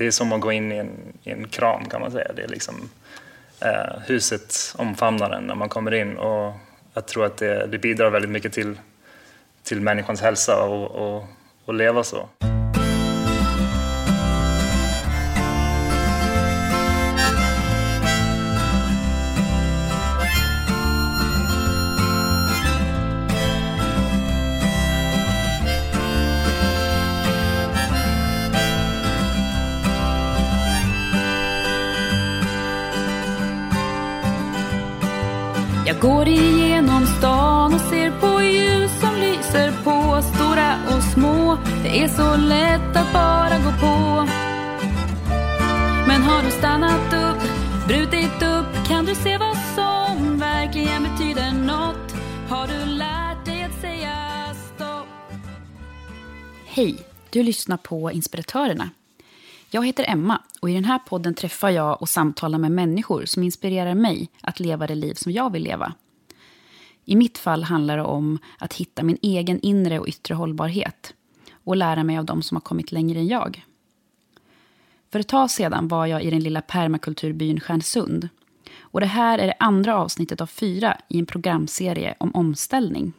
det är som att gå in i en, i en kram kan man säga. Det är liksom, eh, huset omfamnar en när man kommer in och jag tror att det, det bidrar väldigt mycket till, till människans hälsa och, och, och leva så. Det är så lätt att bara gå på. Men har du stannat upp, brutit upp kan du se vad som verkligen betyder något. Har du lärt dig att säga stopp? Hej, du lyssnar på Inspiratörerna. Jag heter Emma och i den här podden träffar jag och samtalar med människor som inspirerar mig att leva det liv som jag vill leva. I mitt fall handlar det om att hitta min egen inre och yttre hållbarhet och lära mig av dem som har kommit längre än jag. För ett tag sedan var jag i den lilla permakulturbyn Stjärnsund. Och det här är det andra avsnittet av fyra i en programserie om omställning.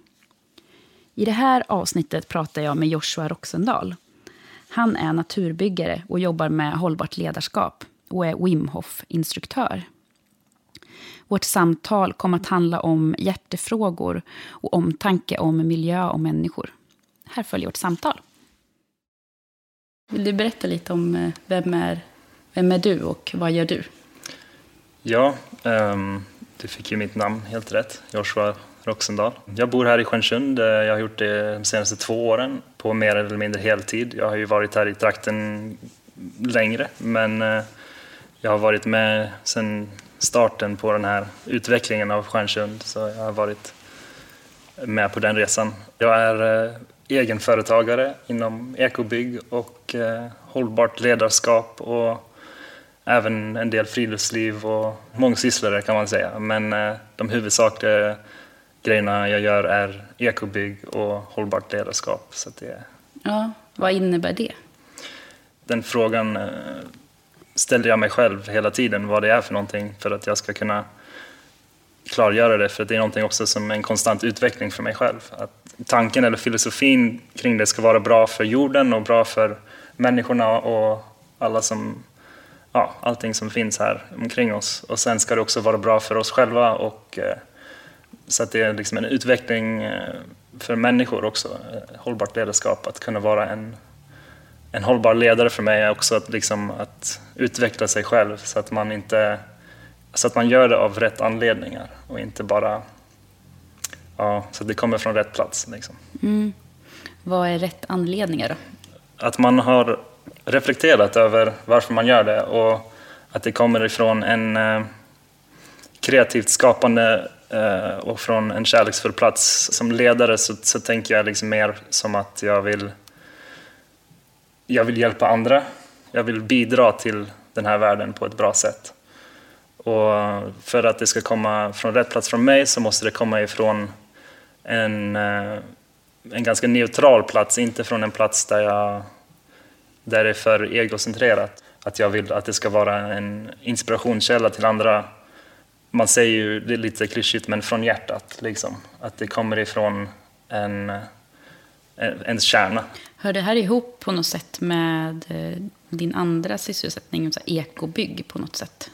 I det här avsnittet pratar jag med Joshua Roxendal han är naturbyggare och jobbar med hållbart ledarskap och är Wim Hof-instruktör. Vårt samtal kom att handla om hjärtefrågor och omtanke om miljö och människor. Här följer vårt samtal. Vill du berätta lite om eh, vem är, vem är du och vad gör du? Ja, um, du fick ju mitt namn helt rätt. Joshua Roxendal. Jag bor här i Stjärnsund. Eh, jag har gjort det de senaste två åren på mer eller mindre heltid. Jag har ju varit här i trakten längre, men eh, jag har varit med sedan starten på den här utvecklingen av Stjärnsund, så jag har varit med på den resan. Jag är egenföretagare inom ekobygg och hållbart ledarskap och även en del friluftsliv och mångsysslare kan man säga. Men de huvudsakliga grejerna jag gör är ekobygg och hållbart ledarskap. Så det... Ja, vad innebär det? Den frågan eh, ställer jag mig själv hela tiden, vad det är för någonting, för att jag ska kunna klargöra det, för det är någonting också som en konstant utveckling för mig själv. Att tanken eller filosofin kring det ska vara bra för jorden och bra för människorna och alla som, ja, allting som finns här omkring oss. Och sen ska det också vara bra för oss själva och eh, så att det är liksom en utveckling eh, för människor också, eh, hållbart ledarskap, att kunna vara en, en hållbar ledare för mig är också att, liksom, att utveckla sig själv så att man inte så att man gör det av rätt anledningar och inte bara ja, så det kommer från rätt plats. Liksom. Mm. Vad är rätt anledningar då? Att man har reflekterat över varför man gör det och att det kommer ifrån en eh, kreativt skapande Eh, och från en kärleksfull plats som ledare så, så tänker jag liksom mer som att jag vill, jag vill hjälpa andra. Jag vill bidra till den här världen på ett bra sätt. Och för att det ska komma från rätt plats från mig så måste det komma ifrån en, eh, en ganska neutral plats, inte från en plats där, jag, där det är för egocentrerat. Att jag vill att det ska vara en inspirationskälla till andra man säger ju, det är lite klyschigt, men från hjärtat. Liksom. Att det kommer ifrån en, en, ens kärna. Hör det här ihop på något sätt med eh, din andra sysselsättning, så ekobygg på något sätt?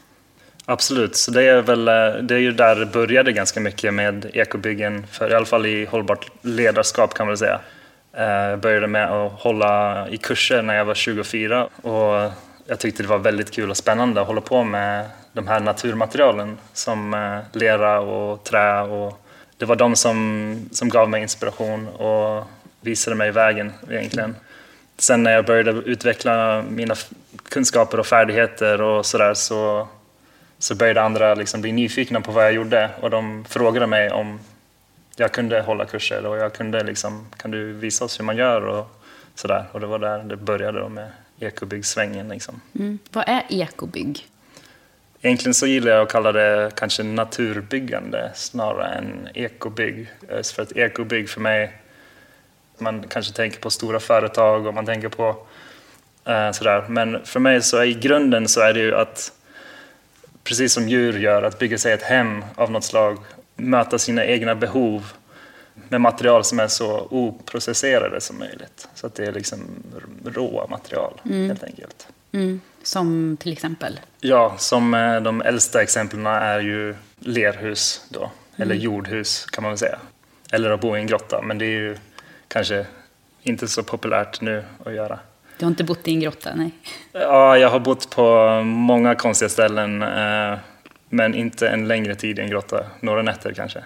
Absolut, så det är väl eh, det är ju där det började ganska mycket med ekobyggen, för i alla fall i hållbart ledarskap kan man väl säga. Eh, jag började med att hålla i kurser när jag var 24 och jag tyckte det var väldigt kul och spännande att hålla på med de här naturmaterialen som eh, lera och trä. Och det var de som, som gav mig inspiration och visade mig vägen egentligen. Sen när jag började utveckla mina kunskaper och färdigheter och sådär så, så började andra liksom bli nyfikna på vad jag gjorde och de frågade mig om jag kunde hålla kurser och jag kunde liksom, kan du visa oss hur man gör och sådär. Och det var där det började då med ekobyggsvängen. Liksom. Mm. Vad är ekobygg? Egentligen så gillar jag att kalla det kanske naturbyggande snarare än ekobygg. Eh, för att ekobygg för mig, man kanske tänker på stora företag och man tänker på Eh, sådär. Men för mig så är i grunden så är det ju att, precis som djur gör, att bygga sig ett hem av något slag, möta sina egna behov med material som är så oprocesserade som möjligt. Så att det är liksom råa material helt enkelt. Mm. Som till exempel? Ja, som eh, de äldsta exemplen är ju lerhus då, eller jordhus kan man väl säga. Eller att bo i en grotta, men det är ju kanske inte så populärt nu att göra. Du har inte bott i en grotta? Nej. Ja, jag har bott på många konstiga ställen, eh, men inte en längre tid i en grotta. Några nätter kanske.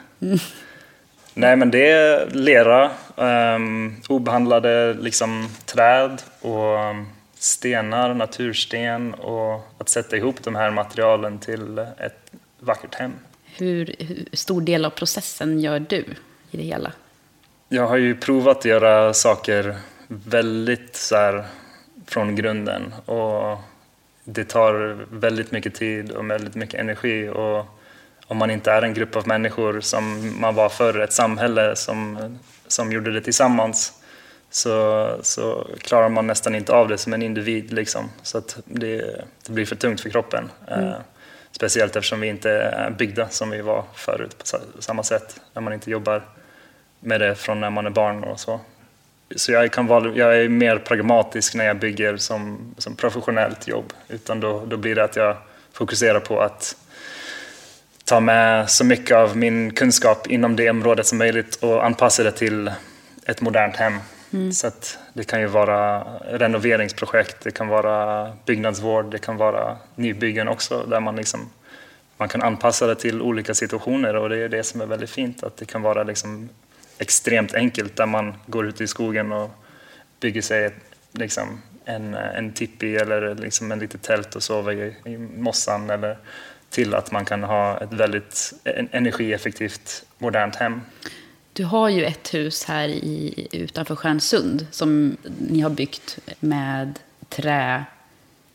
Nej, men det är lera, um, obehandlade liksom, träd och um, stenar, natursten och att sätta ihop de här materialen till ett vackert hem. Hur, hur stor del av processen gör du i det hela? Jag har ju provat att göra saker väldigt så här, från grunden och det tar väldigt mycket tid och väldigt mycket energi och om man inte är en grupp av människor som man var förr, ett samhälle som, som gjorde det tillsammans så, så klarar man nästan inte av det som en individ. Liksom. Så att det, det blir för tungt för kroppen. Eh, speciellt eftersom vi inte är byggda som vi var förut på sa- samma sätt. När man inte jobbar med det från när man är barn och så. Så jag, kan vara, jag är mer pragmatisk när jag bygger som, som professionellt jobb. Utan då, då blir det att jag fokuserar på att ta med så mycket av min kunskap inom det området som möjligt och anpassa det till ett modernt hem. Så att det kan ju vara renoveringsprojekt, det kan vara byggnadsvård, det kan vara nybyggen också där man liksom man kan anpassa det till olika situationer och det är det som är väldigt fint att det kan vara liksom extremt enkelt där man går ut i skogen och bygger sig ett, liksom en, en tippi eller liksom en litet tält och sover i, i mossan eller till att man kan ha ett väldigt en- energieffektivt modernt hem. Du har ju ett hus här i, utanför Stjärnsund som ni har byggt med trä,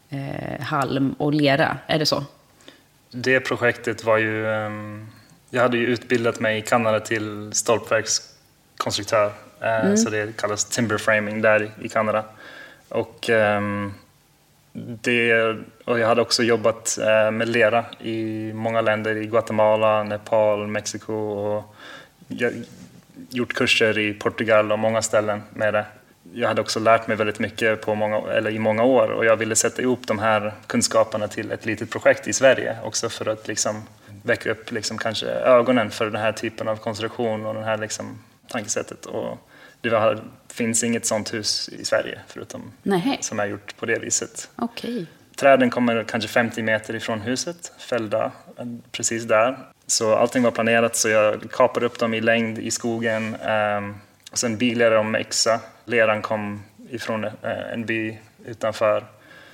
eh, halm och lera. Är det så? Det projektet var ju... ehm, jag hade ju utbildat mig i Kanada till stolpverkskonstruktör. eh, Så det kallas timber framing där i- Kanada. Och, ehm, det, och jag hade också jobbat eh, med lera i många länder, i Guatemala, Nepal, Mexiko och jag, gjort kurser i Portugal och många ställen med det. Jag hade också lärt mig väldigt mycket på många, eller i många år och jag ville sätta ihop de här kunskaperna till ett litet projekt i Sverige också för att liksom väcka upp liksom kanske ögonen för den här typen av konstruktion och det här liksom tankesättet. Och det finns inget sånt hus i Sverige förutom Nej. som är gjort på det viset. Okej. Träden kommer kanske 50 meter ifrån huset, fällda eh, precis där. Så allting var planerat så jag kapade upp dem i längd i skogen. ehm, och sen bilade dem med yxa. Leran kom ifrån eh, en by utanför.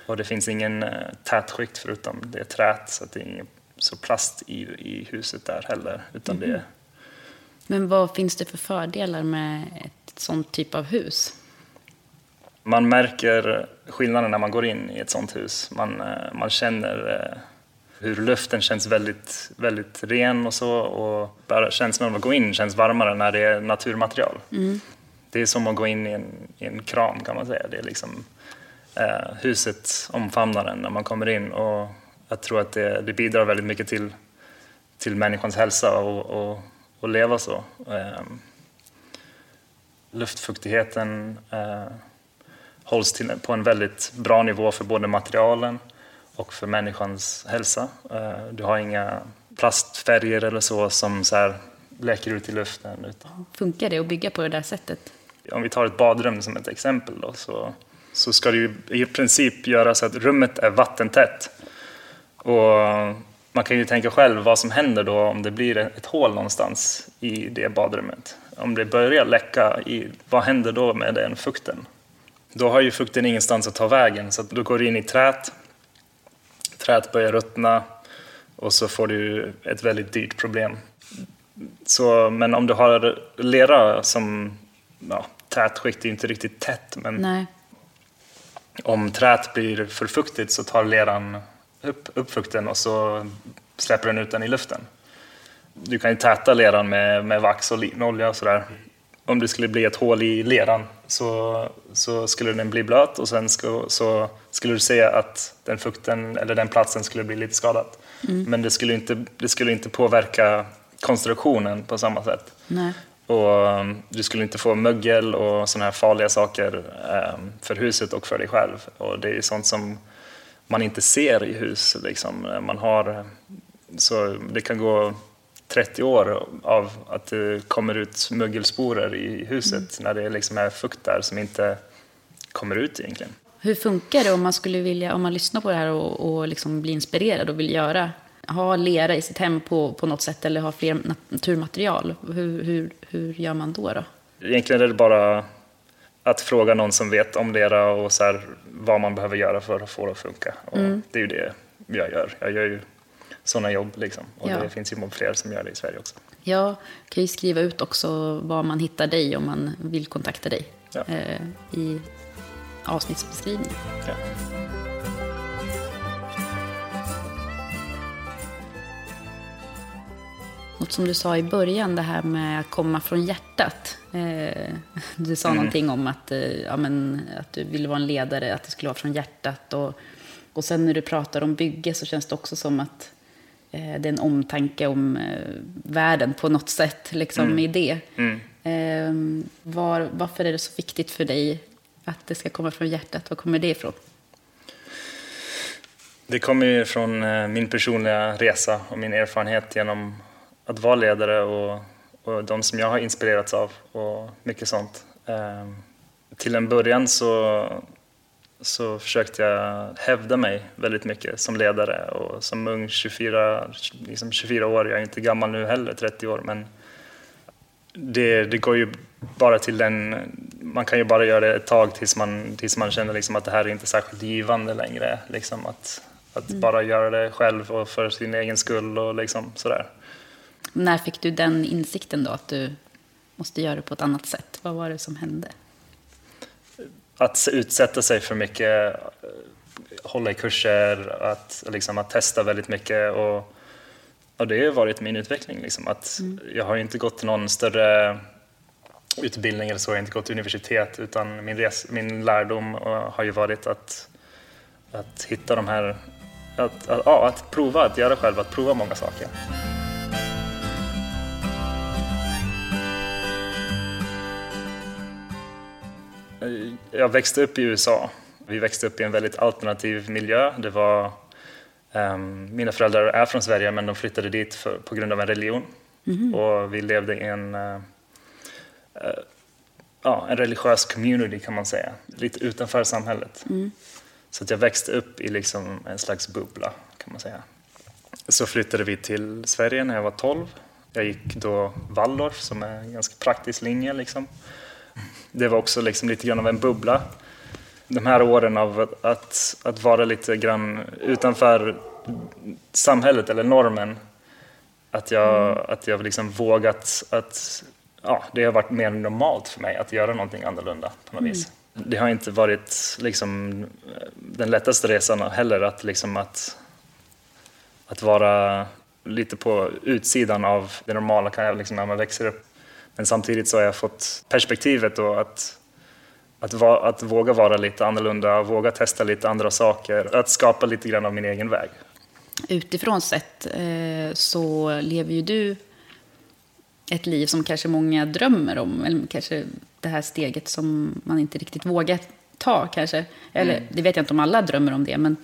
Och det finns ingen eh, tätskikt förutom det är trät så det är ingen så plast i, i huset där heller. Utan det, Men vad finns det för fördelar med ett sånt typ av hus? man märker skillnaden när man går in i ett sånt hus. Man, eh, man känner eh, hur luften känns väldigt, väldigt ren och så. Och bara känslan av att gå in känns varmare när det är naturmaterial. Det är som att gå in i en, i en kram kan man säga. Det är liksom, eh, huset omfamnar en när man kommer in. Och jag tror att det, det bidrar väldigt mycket till, till människans hälsa och, och, och leva så. Eh, luftfuktigheten eh, hålls till, på en väldigt bra nivå för både materialen och för människans hälsa. Eh, Du har inga plastfärger eller så som så här läcker ut i luften. Utan Funkar det att bygga på det där sättet? om vi tar ett badrum som ett exempel då, så, så ska det ju i princip göra så att rummet är vattentätt. Och man kan ju tänka själv vad som händer då om det blir ett hål någonstans i det badrummet. Om det börjar läcka, i, vad händer då med den fukten? Då har ju fukten ingenstans att ta vägen, så då går det in i trät. Träet börjar ruttna och så får du ett väldigt dyrt problem. Så, men om du har lera som ja, tätskikt är inte riktigt tätt, men Nej. om träet blir för fuktigt så tar leran upp, upp fukten och så släpper den ut den i luften. Du kan ju täta leran med, med vax och linolja och sådär. om det skulle bli ett hål i leran så, så skulle den bli blöt och sen ska, så skulle du se att den fukten eller den platsen skulle bli lite skadad. Men det skulle, inte, det skulle inte påverka konstruktionen på samma sätt. Nej. Och um, du skulle inte få mögel och sådana här farliga saker um, för huset och för dig själv. Och det är sånt som man inte ser i hus. Liksom. Man har, så det kan gå 30 år av att det kommer ut mögelsporer i huset när det liksom är fukt där som inte kommer ut egentligen. Hur funkar det om man skulle vilja, om man lyssnar på det här och, och liksom blir inspirerad och vill göra, ha lera i sitt hem på, på något sätt eller ha fler naturmaterial? Hur, hur, hur gör man då? då? Egentligen är det bara att fråga någon som vet om lera och så här, vad man behöver göra för att få det att funka. Och Det är ju det jag gör. Jag gör ju sådana jobb liksom. Och Ja. det finns ju fler som gör det i Sverige också. Jag kan ju skriva ut också var man hittar dig om man vill kontakta dig Ja. eh, i avsnittsbeskrivningen. Ja. Något som du sa i början, det här med att komma från hjärtat. Eh, du sa någonting om att, eh, ja, men, att du ville vara en ledare, att det skulle vara från hjärtat. Och, och sen när du pratar om bygge så känns det också som att eh, det är en omtanke om eh, världen på något sätt, liksom i det. Eh, var, varför är det så viktigt för dig att det ska komma från hjärtat? Var kommer det ifrån? Det kommer ju från eh, min personliga resa och min erfarenhet genom att vara ledare och, och de som jag har inspirerats av och mycket sånt. Eh, till en början så, så försökte jag hävda mig väldigt mycket som ledare och som ung 24, liksom 24 år, jag är inte gammal nu heller, 30 år, men det, det går ju bara till den, man kan ju bara göra det ett tag tills man, tills man känner liksom att det här är inte särskilt givande längre. Liksom att, att bara göra det själv och för sin egen skull och liksom sådär. När fick du den insikten då, att du måste göra det på ett annat sätt? Vad var det som hände? Att utsätta sig för mycket, eh, hålla i kurser, att, liksom, att testa väldigt mycket. Och, och det har varit min utveckling. Liksom, att Jag har inte gått någon större utbildning eller så, jag har inte gått till universitet utan min, res, min lärdom eh, har ju varit att, att hitta de här, att, att, ja, att prova, att göra själv, att prova många saker. Jag växte upp i USA. Vi växte upp i en väldigt alternativ miljö. Det var, ehm, mina föräldrar är från Sverige men de flyttade dit för, på grund av en religion. Och vi levde i en, eh, eh, ja, en religiös community kan man säga, lite utanför samhället. Så att jag växte upp i liksom en slags bubbla kan man säga. Så flyttade vi till Sverige när jag var 12. Jag gick då Waldorf som är en ganska praktisk linje. Liksom. Det var också liksom lite grann av en bubbla. De här åren av att, att, vara lite grann utanför samhället eller normen. Att jag, att jag liksom vågat att... Ja, det har varit mer normalt för mig att göra någonting annorlunda på något vis. Det har inte varit liksom, den lättaste resan heller att, liksom att, att vara lite på utsidan av det normala kan jag liksom när man växer upp. Men samtidigt så har jag fått perspektivet då att, att, va, att våga vara lite annorlunda, våga testa lite andra saker, att skapa lite grann av min egen väg. Utifrån sett eh, så lever ju du ett liv som kanske många drömmer om. Eller kanske det här steget som man inte riktigt vågar ta kanske. Eller det vet jag inte om alla drömmer om det. Men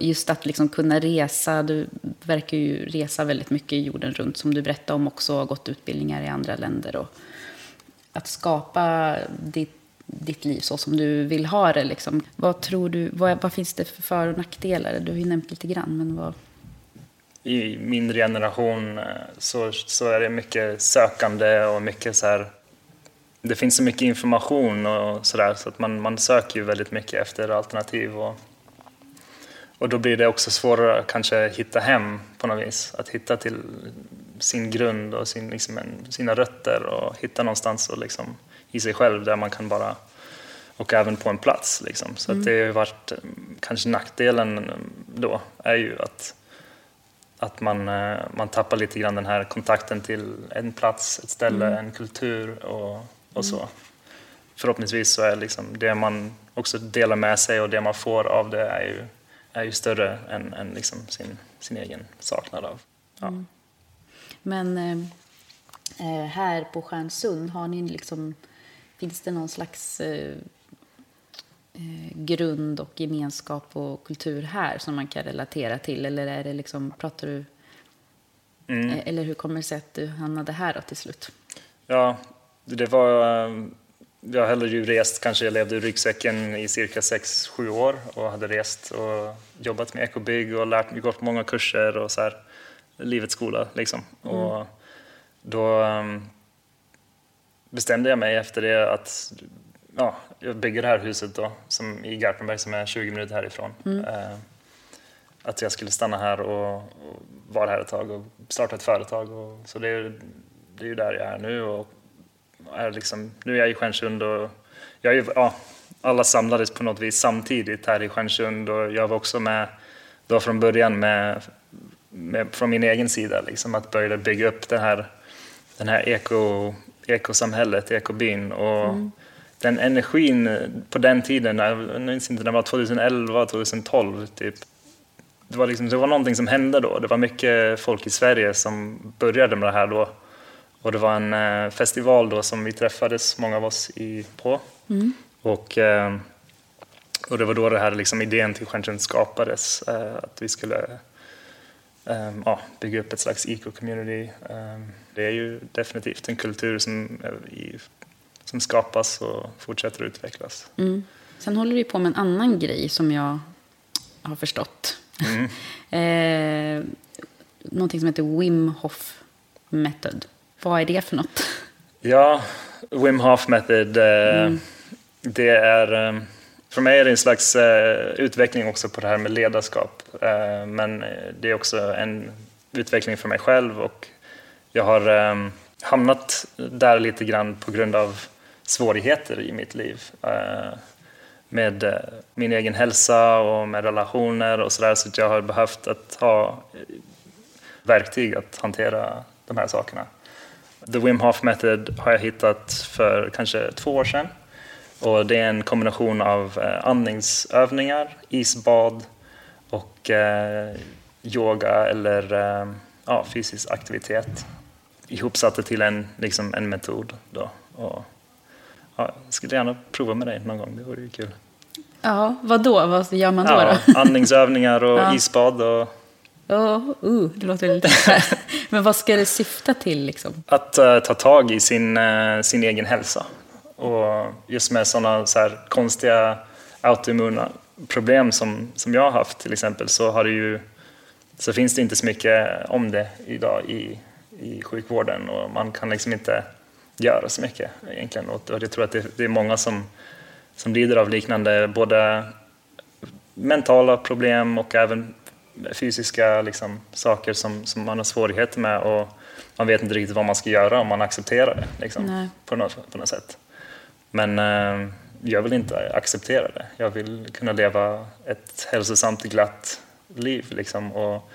just att liksom kunna resa. Du verkar ju resa väldigt mycket jorden runt som du berättade om också. Har gått utbildningar i andra länder. Och att skapa ditt, ditt liv så som du vill ha det. Liksom. Vad tror du, vad, vad finns det för för och nackdelar? Du har ju nämnt lite grann. Men vad, i min generation eh, så, så är det mycket sökande och mycket så här... Det finns så mycket information och sådär så att man, man söker ju väldigt mycket efter alternativ. Och, och då blir det också svårare att kanske hitta hem på något vis. Att hitta till sin grund och sin, liksom sina rötter och hitta någonstans och liksom, i sig själv där man kan bara och även på en plats. Liksom. Så att det har varit, eh, kanske nackdelen då är ju att att man, eh, man tappar lite grann den här kontakten till en plats, ett ställe, Mm. en kultur och, och så. Förhoppningsvis så är liksom det man också delar med sig och det man får av det är ju, är ju större än, än liksom sin, sin egen saknad av. Ja. Men eh, eh, här på Stjärnsund, har ni liksom, finns det någon slags eh, eh, grund och gemenskap och kultur här som man kan relatera till? Eller är det liksom, pratar du... Mm. eh, Eller hur kommer det sig att du hamnade här då till slut? Ja, det var... Jag hade ju rest, kanske jag levde i ryggsäcken i cirka 6-7 år och hade rest och jobbat med ekobygg och lärt mig, gått många kurser och så här, livets skola liksom. Och då eh, bestämde jag mig efter det att ja, jag bygger det här huset då, som i Garpenberg som är 20 minuter härifrån. Eh, att jag skulle stanna här och, och vara här ett tag och starta ett företag. Och, så det är, det är ju där jag är nu. Och är liksom, nu är jag i Stjärnsund och jag är, ja, alla samlades på något vis samtidigt här i Stjärnsund och jag var också med då från början med, med, från min egen sida, liksom, att börja bygga upp det här, den här eko, ekosamhället, ekobyn. Och Den energin på den tiden, jag minns inte, det var 2011, 2012 typ. Det var, liksom, det var någonting som hände då. Det var mycket folk i Sverige som började med det här då. Och det var en eh, festival då som vi träffades, många av oss, i, på. Och, eh, och det var då det här liksom, idén till Stjärnsund skapades. Eh, att vi skulle ja, bygga upp ett slags eco-community. Det är ju definitivt en kultur som, som skapas och fortsätter att utvecklas. Mm. Sen håller du på med en annan grej som jag har förstått. eh, någonting som heter Wim Hof Method. Vad är det för något? Ja, Wim Hof Method, eh, det är... Eh, för mig är det en slags eh, utveckling också på det här med ledarskap. Men det är också en utveckling för mig själv och jag har hamnat där lite grann på grund av svårigheter i mitt liv. Med min egen hälsa och med relationer och sådär. Så att jag har behövt att ha verktyg att hantera de här sakerna. The Wim Hof Method har jag hittat för kanske två år sedan. Och det är en kombination av eh, andningsövningar, isbad och eh, yoga eller eh, ja, fysisk aktivitet ihopsatte till en, liksom en metod. Då. Och, ja, jag skulle gärna prova med dig någon gång, det vore ju kul. Ja, vad då? Vad gör man då? Ja, då? andningsövningar och Ja. isbad och Ja, uh, det låter lite... Men vad ska det syfta till liksom? att eh, ta tag i sin, eh, sin egen hälsa. Och just med sådana så här konstiga autoimmuna problem som, som jag har haft till exempel så, har det ju, så finns det inte så mycket om det idag i, i sjukvården och man kan liksom inte göra så mycket egentligen. Och jag tror att det, det är många som, som lider av liknande både mentala problem och även fysiska liksom, saker som, som man har svårigheter med och man vet inte riktigt vad man ska göra om man accepterar det liksom, på, något, på något sätt. Men eh, jag vill inte acceptera det. Jag vill kunna leva ett hälsosamt, glatt liv liksom, och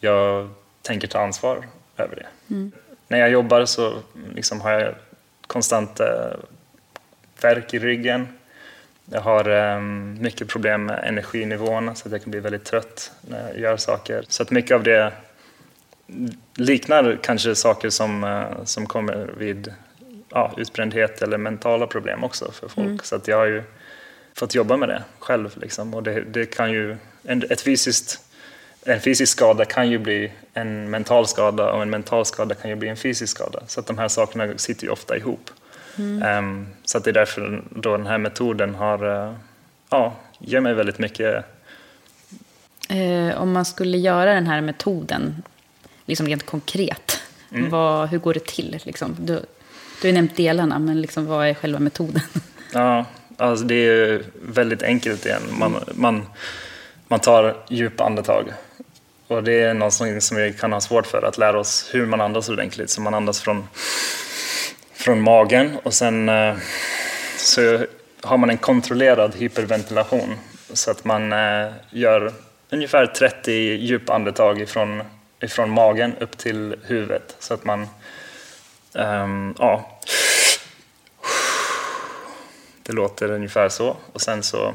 jag tänker ta ansvar över det. När jag jobbar så liksom, har jag konstant eh, värk i ryggen. Jag har eh, mycket problem med energinivån så att jag kan bli väldigt trött när jag gör saker. Så att mycket av det liknar kanske saker som, eh, som kommer vid ja, utbrändhet eller mentala problem också för folk. Så att jag har ju fått jobba med det själv. Liksom. Och det, det kan ju, en, ett fysiskt, en fysisk skada kan ju bli en mental skada och en mental skada kan ju bli en fysisk skada. Så att de här sakerna sitter ju ofta ihop. Ehm, så att det är därför då den här metoden har, eh, ja, ger mig väldigt mycket Eh, om man skulle göra den här metoden, liksom rent konkret, vad, hur går det till? Liksom? Du, du har nämnt delarna, men liksom, vad är själva metoden? Ja, alltså det är väldigt enkelt igen. Man, man, man tar djupa andetag. Och det är något som vi kan ha svårt för, att lära oss hur man andas ordentligt. Så man andas från, från magen och sen eh, så har man en kontrollerad hyperventilation. Så att man eh, gör ungefär 30 djupa andetag ifrån, ifrån magen upp till huvudet. Så att man, ehm, ja, det låter ungefär så. Och sen så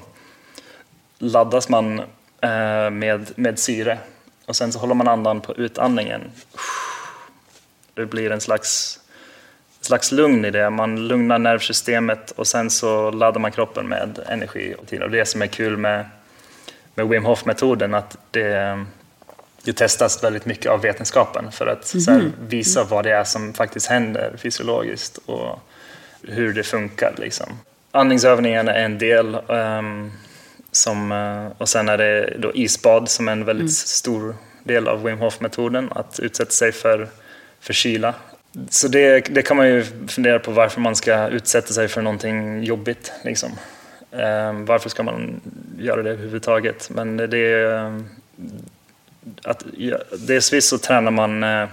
laddas man eh, med, med syre. Och sen så håller man andan på utandningen. Det blir en slags, slags lugn i det. Man lugnar nervsystemet och sen så laddar man kroppen med energi. Och det som är kul med, med Wim Hof-metoden att det, det testas väldigt mycket av vetenskapen för att mm visa vad det är som faktiskt händer fysiologiskt och hur det funkar. Liksom. Andningsövningarna är en del. Um, som, uh, och sen är det då isbad som är en väldigt mm. stor del av Wim Hof-metoden, att utsätta sig för, för kyla. Så det, det kan man ju fundera på varför man ska utsätta sig för någonting jobbigt. Liksom. Um, varför ska man göra det överhuvudtaget? Men det, det, att, dels så tränar man uh,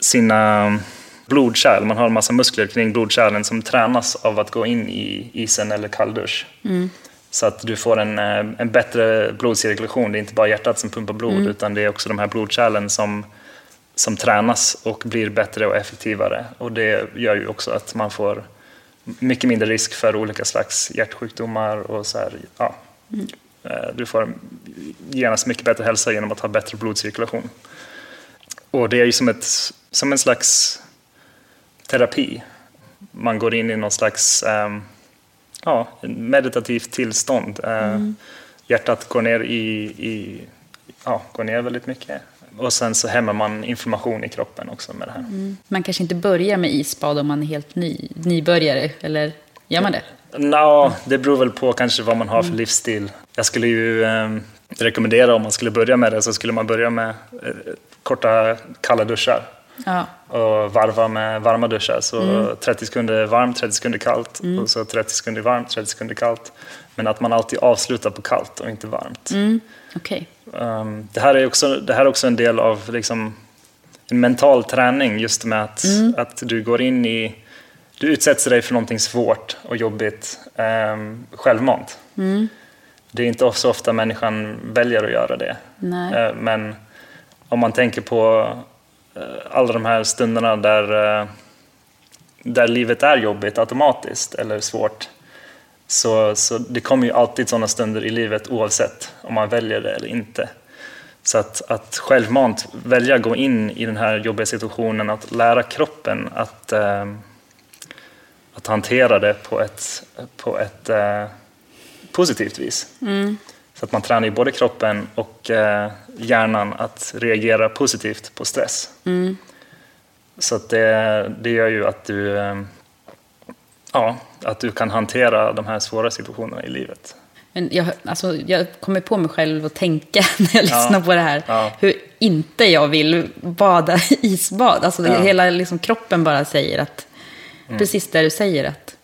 sina blodkärl. Man har en massa muskler kring blodkärlen som tränas av att gå in i isen eller kalldusch. Mm. Så att du får en, eh, en bättre blodcirkulation. Det är inte bara hjärtat som pumpar blod mm. utan det är också de här blodkärlen som, som tränas och blir bättre och effektivare. Och det gör ju också att man får mycket mindre risk för olika slags hjärtsjukdomar och så här, ja. Mm. Eh, du får genast mycket bättre hälsa genom att ha bättre blodcirkulation. Och det är ju som, ett, som en slags terapi. Man går in i någon slags um, ja, meditativt tillstånd. Uh, mm. Hjärtat går ner, i, i, ja, går ner väldigt mycket. Och sen så hämmar man information i kroppen också med det här. Mm. Man kanske inte börjar med isbad om man är helt ny, nybörjare, eller gör man det? No, det beror väl på kanske vad man har för mm. livsstil. Jag skulle ju um, rekommendera om man skulle börja med det så skulle man börja med uh, korta kalla duschar. Ja. Och varva med varma duschar. Så mm. 30 sekunder varmt, 30 sekunder kallt. Mm. Och så 30 sekunder varmt, 30 sekunder kallt. Men att man alltid avslutar på kallt och inte varmt. Okay. Um, det, här är också, det här är också en del av liksom, en mental träning. Just med att, mm. att du går in i... Du utsätter dig för någonting svårt och jobbigt um, självmant. Mm. Det är inte så ofta människan väljer att göra det. Uh, men om man tänker på Eh, alla de här stunderna där, eh, där livet är jobbigt automatiskt eller svårt. Så, så det kommer ju alltid sådana stunder i livet oavsett om man väljer det eller inte. Så att, att självmant välja gå in i den här jobbiga situationen, att lära kroppen att, eh, att hantera det på ett, på ett eh, positivt vis. Mm. Så att man tränar ju både kroppen och eh, hjärnan att reagera positivt på stress. Mm. Så att det, det gör ju att du, eh, ja, att du kan hantera de här svåra situationerna i livet. Men jag, alltså, jag kommer på mig själv att tänka när jag lyssnar ja, på det här. Ja. Hur inte jag vill bada isbad. Alltså, ja. Hela liksom, kroppen bara säger att, mm. precis det du säger, att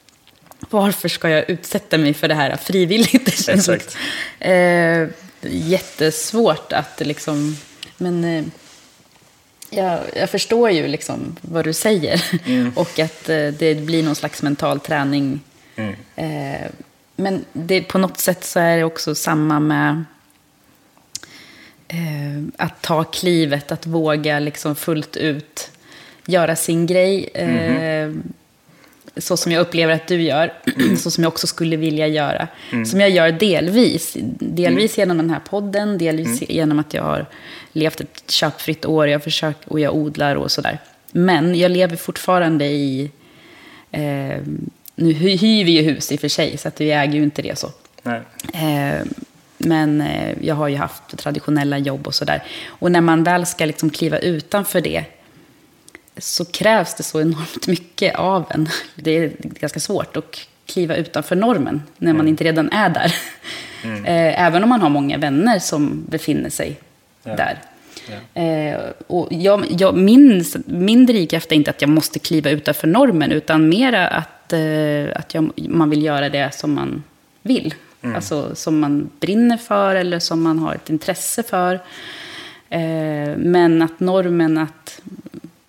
varför ska jag utsätta mig för det här frivilligt? Det känns Exakt. Eh, jättesvårt att liksom... Men eh, jag, jag, förstår ju liksom vad du säger. Mm. Och att eh, det blir någon slags mental träning. Mm. Eh, men det, på något sätt så är det också samma med eh, att ta klivet, att våga liksom fullt ut göra sin grej. Mm så som jag upplever att du gör, så som jag också skulle vilja göra. Mm. Som jag gör delvis. Delvis mm. genom den här podden, delvis mm. genom att jag har levt ett köpfritt år jag försöker, och jag odlar och sådär. Men jag lever fortfarande i... Eh, nu hyr vi ju hus i och för sig, så att vi äger ju inte det så. Eh, men eh, jag har ju haft traditionella jobb och sådär. Och när man väl ska liksom kliva utanför det så krävs det så enormt mycket av en. Det är ganska svårt att kliva utanför normen när man mm. inte redan är där. Mm. Eh, även om man har många vänner som befinner sig ja. där. Ja. Eh, och jag, jag, min, min drivkraft är inte att jag måste kliva utanför normen, utan mer att, eh, att jag, man vill göra det som man vill. Mm. Alltså som man brinner för eller som man har ett intresse för. men att normen att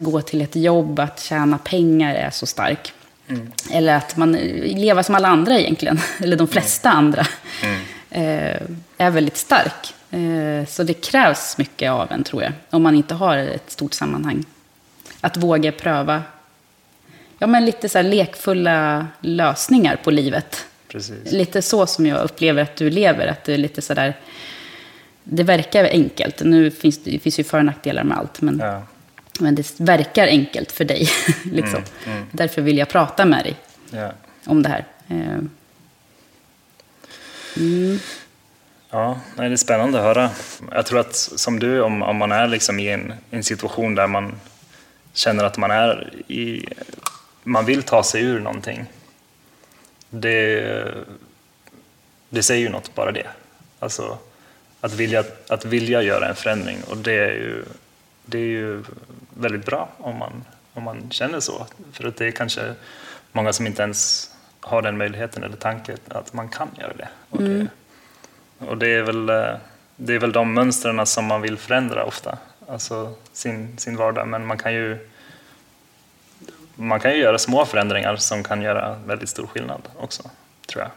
gå till ett jobb, att tjäna pengar är så stark. Mm. Eller att man lever som alla andra egentligen, eller de flesta mm. andra, mm. Eh, är väldigt stark. Eh, Så det krävs mycket av en, tror jag, om man inte har ett stort sammanhang. Att våga pröva ja, men lite så lekfulla lösningar på livet. Precis. Lite så som jag upplever att du lever, att du är lite sådär... Det verkar enkelt. Nu finns det finns ju för och nackdelar med allt, men, Ja. Men det verkar enkelt för dig. liksom. Därför vill jag prata med dig Ja. om det här. Eh, Ja, nej, det är spännande att höra. Jag tror att som du, om, om man är liksom i en, en situation där man känner att man är i... Man vill ta sig ur någonting. Det, det säger ju något, bara det. Alltså, att vilja, att vilja göra en förändring. Och det är ju, det är ju väldigt bra om man, om man känner så. För att det är kanske många som inte ens har den möjligheten eller tanken att man kan göra det. Och det och det är väl, eh, det är väl de mönstren som man vill förändra ofta, alltså sin, sin vardag. Men man kan ju man kan ju göra små förändringar som kan göra väldigt stor skillnad också, tror jag.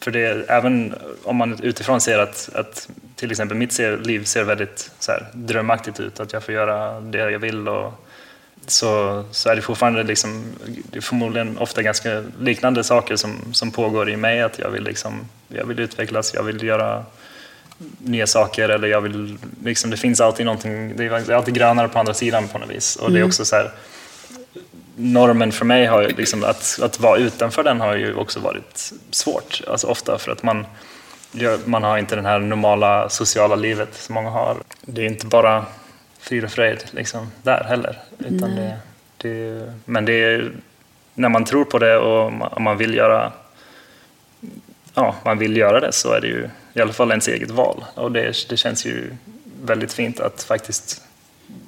För det även om man utifrån ser att, att till exempel mitt liv ser väldigt så här, drömaktigt ut, att jag får göra det jag vill och så, så är det fortfarande liksom, det förmodligen ofta ganska liknande saker som, som pågår i mig. Att jag vill, liksom, jag vill utvecklas, jag vill göra nya saker eller jag vill, liksom, det finns alltid någonting, det är alltid grönare på andra sidan på något vis. Och det är också så här, normen för mig har liksom, att, att vara utanför den har ju också varit svårt, alltså ofta för att man, man har inte det här normala sociala livet som många har. Det är inte bara frid och fröjd liksom, där heller. Utan det, det, men det är när man tror på det och man, man vill göra ja, man vill göra det så är det ju i alla fall ens eget val. Och det, det känns ju väldigt fint att faktiskt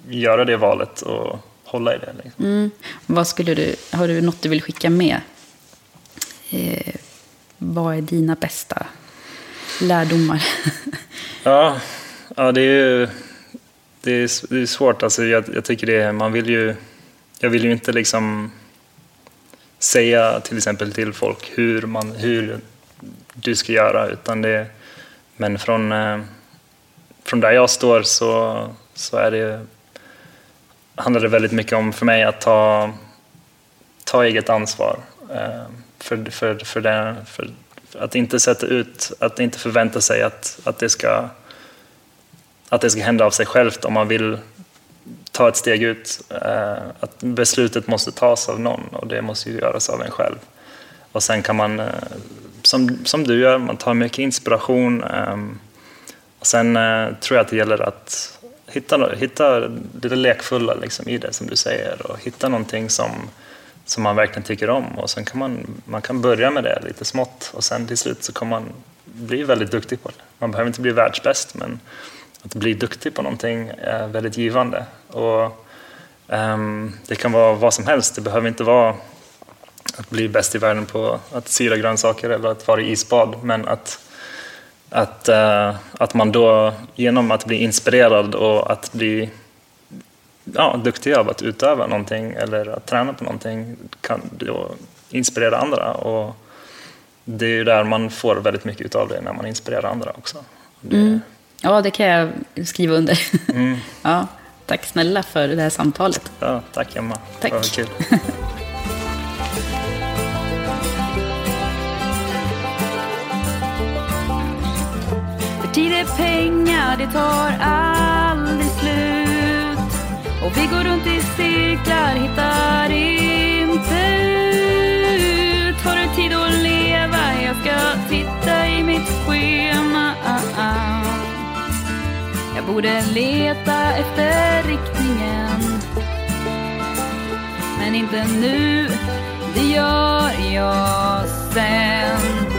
göra det valet och hålla i det. Liksom. mm. Vad skulle du, har du något du vill skicka med? Eh, vad är dina bästa lärdomar? Ja, ja det är ju det är, det är svårt. Alltså, jag, jag tycker det är, man vill ju, jag vill ju inte liksom säga till exempel till folk hur, man, hur du ska göra, utan det, men från, eh, från där jag står så, så är det, handlar det väldigt mycket om för mig att ta, ta eget ansvar eh, för, för, för, det, för att inte sätta ut, att inte förvänta sig att, att, det ska, att det ska hända av sig självt om man vill ta ett steg ut. Eh, att beslutet måste tas av någon och det måste ju göras av en själv. Och sen kan man, eh, som, som du gör, man tar mycket inspiration. Eh, och sen eh, tror jag att det gäller att hitta, hitta det där lekfulla liksom, i det som du säger och hitta någonting som, som man verkligen tycker om. Och sen kan man, man kan börja med det lite smått och sen till slut så kommer man bli väldigt duktig på det. Man behöver inte bli världsbäst men att bli duktig på någonting är väldigt givande. Och, um, det kan vara vad som helst, det behöver inte vara att bli bäst i världen på att syra grönsaker eller att vara i isbad, men att, att, uh, att man då genom att bli inspirerad och att bli ja, duktig av att utöva någonting eller att träna på någonting kan då inspirera andra. Och det är ju där man får väldigt mycket av det, när man inspirerar andra också. Det, Ja, det kan jag skriva under. ja, tack snälla för det här samtalet. ja, tack Emma, Tack. det var kul. För tid är pengar, det tar slut. Och vi går runt i cirklar, hittar inte ut. Har du tid att leva? Jag ska titta i mitt schema. Ah, ah. Jag borde leta efter riktningen. Men inte nu, det gör jag sen.